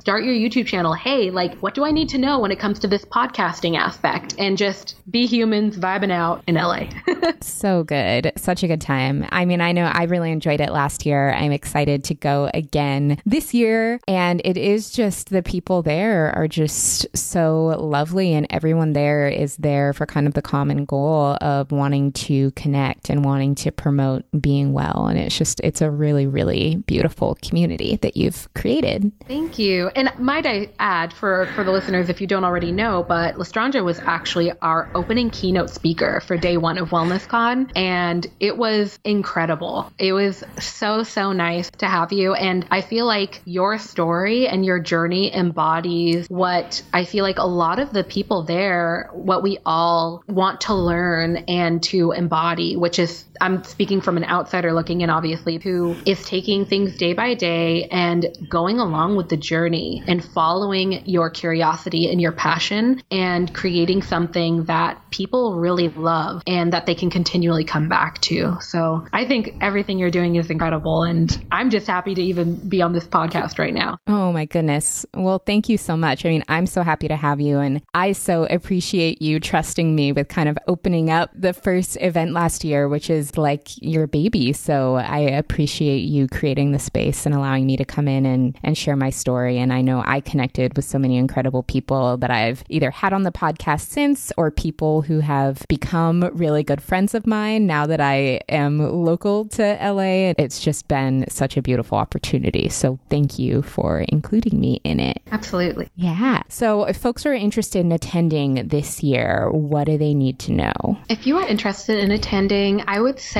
start your YouTube channel? Hey, like, what do I need to know when it comes to this podcasting aspect? And just be humans vibing out in LA. *laughs* so good. Such a good time. I mean, I know I really enjoyed it last year. I'm excited to go again this year. And it is just the people there are just so lovely. And everyone there is there for kind of the common goal of wanting to connect and wanting to promote being well. And it's just, it's a really, really beautiful community that you've created. Thank you. And might I add for, for the listeners, if you don't already know, but Lestraundra was actually our opening keynote speaker for day one of WellnessCon. And it was incredible. It was so, so nice to have you. And I feel like your story and your journey embodies what I feel like a lot of the people there, what we all want to learn and to embody, which is I'm speaking from an outsider looking in, obviously, who is taking things day by day and going along with the journey and following your curiosity and your passion and creating something that people really love and that they can continually come back to. So I think everything you're doing is incredible. And I'm just happy to even be on this podcast right now. Oh my goodness. Well, thank you so much. I mean, I'm so happy to have you. And I so appreciate you trusting me with kind of opening up the first event last year, which is like your baby. So I appreciate you creating the space and allowing me to come in and, and share my story. And I know I connected with so many incredible people that I've either had on the podcast since or people who have become really good friends of mine now that I am local to LA. It's just been such a beautiful opportunity. So thank you for including me in it. Absolutely. Yeah. So if folks are interested in attending this year, what do they need to know? If you are interested in attending, I would say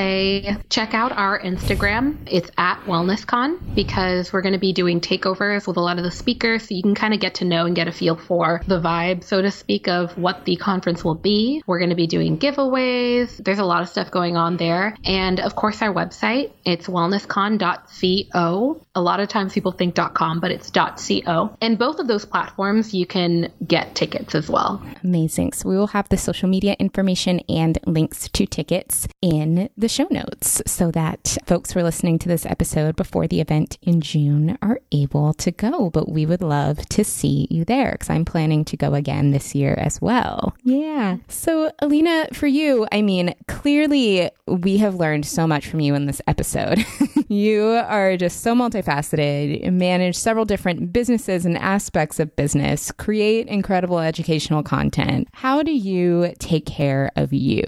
check out our Instagram. It's at WellnessCon because we're going to be doing takeovers with a lot of the speakers so you can kind of get to know and get a feel for the vibe, so to speak, of what the conference will be. We're going to be doing giveaways. There's a lot of stuff going on there. And of course, our website, it's wellnesscon.co. A lot of times people think .com, but it's .co. And both of those platforms, you can get tickets as well. Amazing. So we will have the social media information and links to tickets in the show notes so that folks who are listening to this episode before the event in June are able to go. But we would love to see you there because I'm planning to go again this year as well. Yeah. So, Alina, for you, I mean, clearly we have learned so much from you in this episode. *laughs* you are just so multifaceted, manage several different businesses and aspects of business, create incredible educational content. How do you take care of you?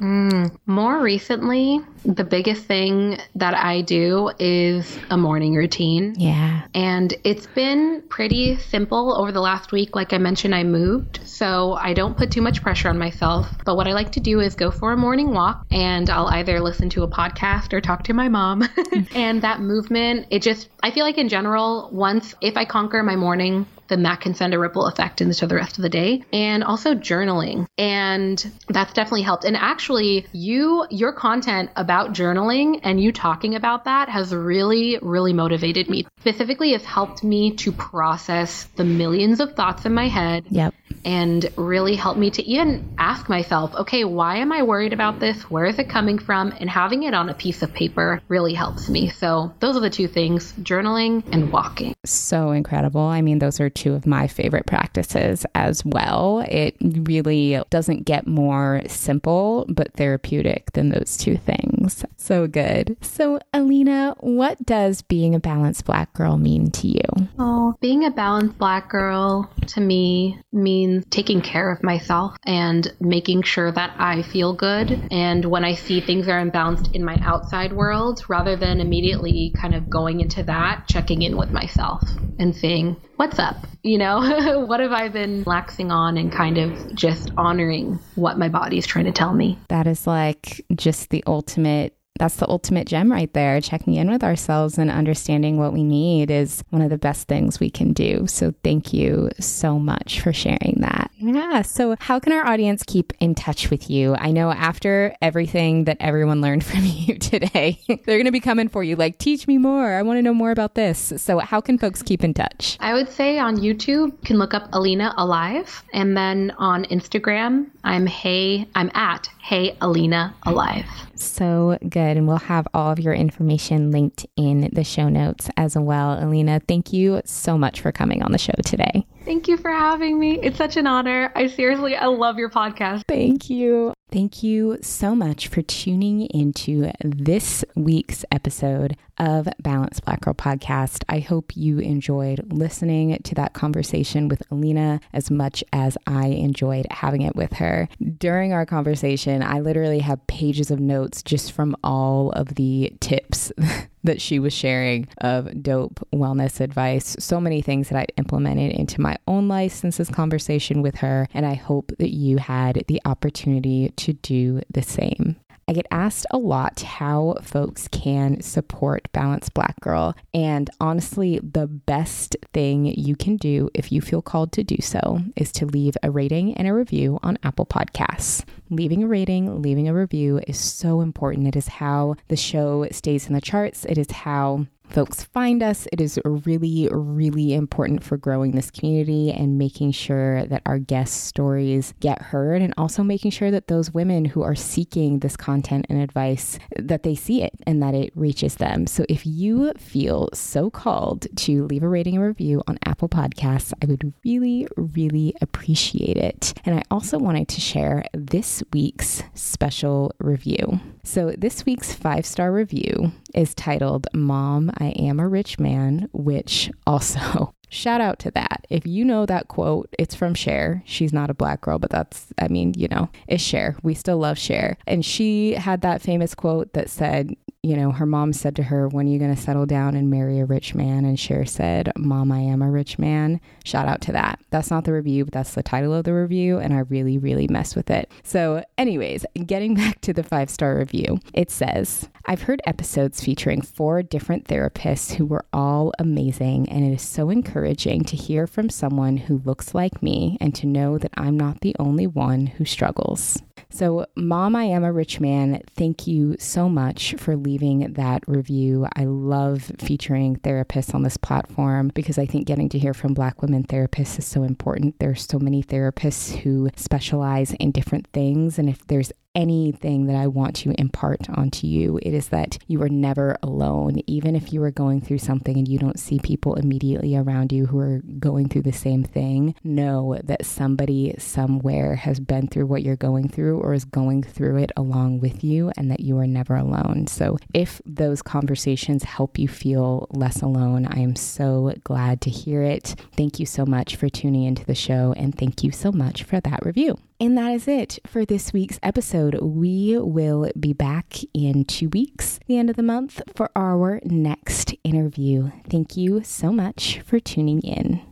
Mm, more recently, the biggest thing that I do is a morning routine. Yeah. And it's been pretty simple over the last week. Like I mentioned, I moved, so I don't put too much pressure on myself. But what I like to do is go for a morning walk and I'll either listen to a podcast or talk to my mom. *laughs* and that movement, it just, I feel like in general, once if I conquer my morning then that can send a ripple effect into the rest of the day. And also journaling. And that's definitely helped. And actually, you, your content about journaling and you talking about that has really, really motivated me. Specifically, has helped me to process the millions of thoughts in my head. Yep. And really helped me to even ask myself, okay, why am I worried about this? Where is it coming from? And having it on a piece of paper really helps me. So, those are the two things journaling and walking. So incredible. I mean, those are two of my favorite practices as well. It really doesn't get more simple but therapeutic than those two things. So good. So, Alina, what does being a balanced black girl mean to you? Oh, being a balanced black girl to me means taking care of myself and making sure that I feel good. And when I see things are imbalanced in my outside world, rather than immediately kind of going into that, checking in with myself and saying, what's up? You know, *laughs* what have I been laxing on and kind of just honoring what my body is trying to tell me? That is like just the ultimate that's the ultimate gem right there. Checking in with ourselves and understanding what we need is one of the best things we can do. So, thank you so much for sharing that. Yeah. So, how can our audience keep in touch with you? I know after everything that everyone learned *laughs* from you today, they're going to be coming for you like, teach me more. I want to know more about this. So, how can folks keep in touch? I would say on YouTube, you can look up Alina Alive. And then on Instagram, I'm Hey, I'm at Hey Alina Alive. So good. And we'll have all of your information linked in the show notes as well. Alina, thank you so much for coming on the show today. Thank you for having me. It's such an honor. I seriously, I love your podcast. Thank you. Thank you so much for tuning into this week's episode of Balanced Black Girl Podcast. I hope you enjoyed listening to that conversation with Alina as much as I enjoyed having it with her. During our conversation, I literally have pages of notes just from all of the tips *laughs* that she was sharing of dope wellness advice. So many things that I implemented into my own life since this conversation with her. And I hope that you had the opportunity to do the same. I get asked a lot how folks can support Balanced Black Girl. And honestly, the best thing you can do if you feel called to do so is to leave a rating and a review on Apple Podcasts. Leaving a rating, leaving a review is so important. It is how the show stays in the charts, it is how folks find us. It is really, really important for growing this community and making sure that our guest stories get heard and also making sure that those women who are seeking this content and advice that they see it and that it reaches them. So if you feel so called to leave a rating and review on Apple Podcasts, I would really, really appreciate it. And I also wanted to share this week's special review. So this week's five-star review is titled Mom I am a rich man, which also *laughs* shout out to that. If you know that quote, it's from Cher. She's not a black girl, but that's, I mean, you know, it's Cher. We still love Cher. And she had that famous quote that said, you know, her mom said to her, When are you going to settle down and marry a rich man? And Cher said, Mom, I am a rich man. Shout out to that. That's not the review, but that's the title of the review. And I really, really messed with it. So, anyways, getting *laughs* back to the five star review, it says, I've heard episodes featuring four different therapists who were all amazing, and it is so encouraging to hear from someone who looks like me and to know that I'm not the only one who struggles. So, Mom, I Am a Rich Man, thank you so much for leaving that review. I love featuring therapists on this platform because I think getting to hear from Black women therapists is so important. There's so many therapists who specialize in different things. And if there's anything that I want to impart onto you, it is that you are never alone. Even if you are going through something and you don't see people immediately around you who are going through the same thing, know that somebody somewhere has been through what you're going through or is going through it along with you and that you are never alone. So if those conversations help you feel less alone, I am so glad to hear it. Thank you so much for tuning into the show and thank you so much for that review. And that is it for this week's episode. We will be back in two weeks, the end of the month, for our next interview. Thank you so much for tuning in.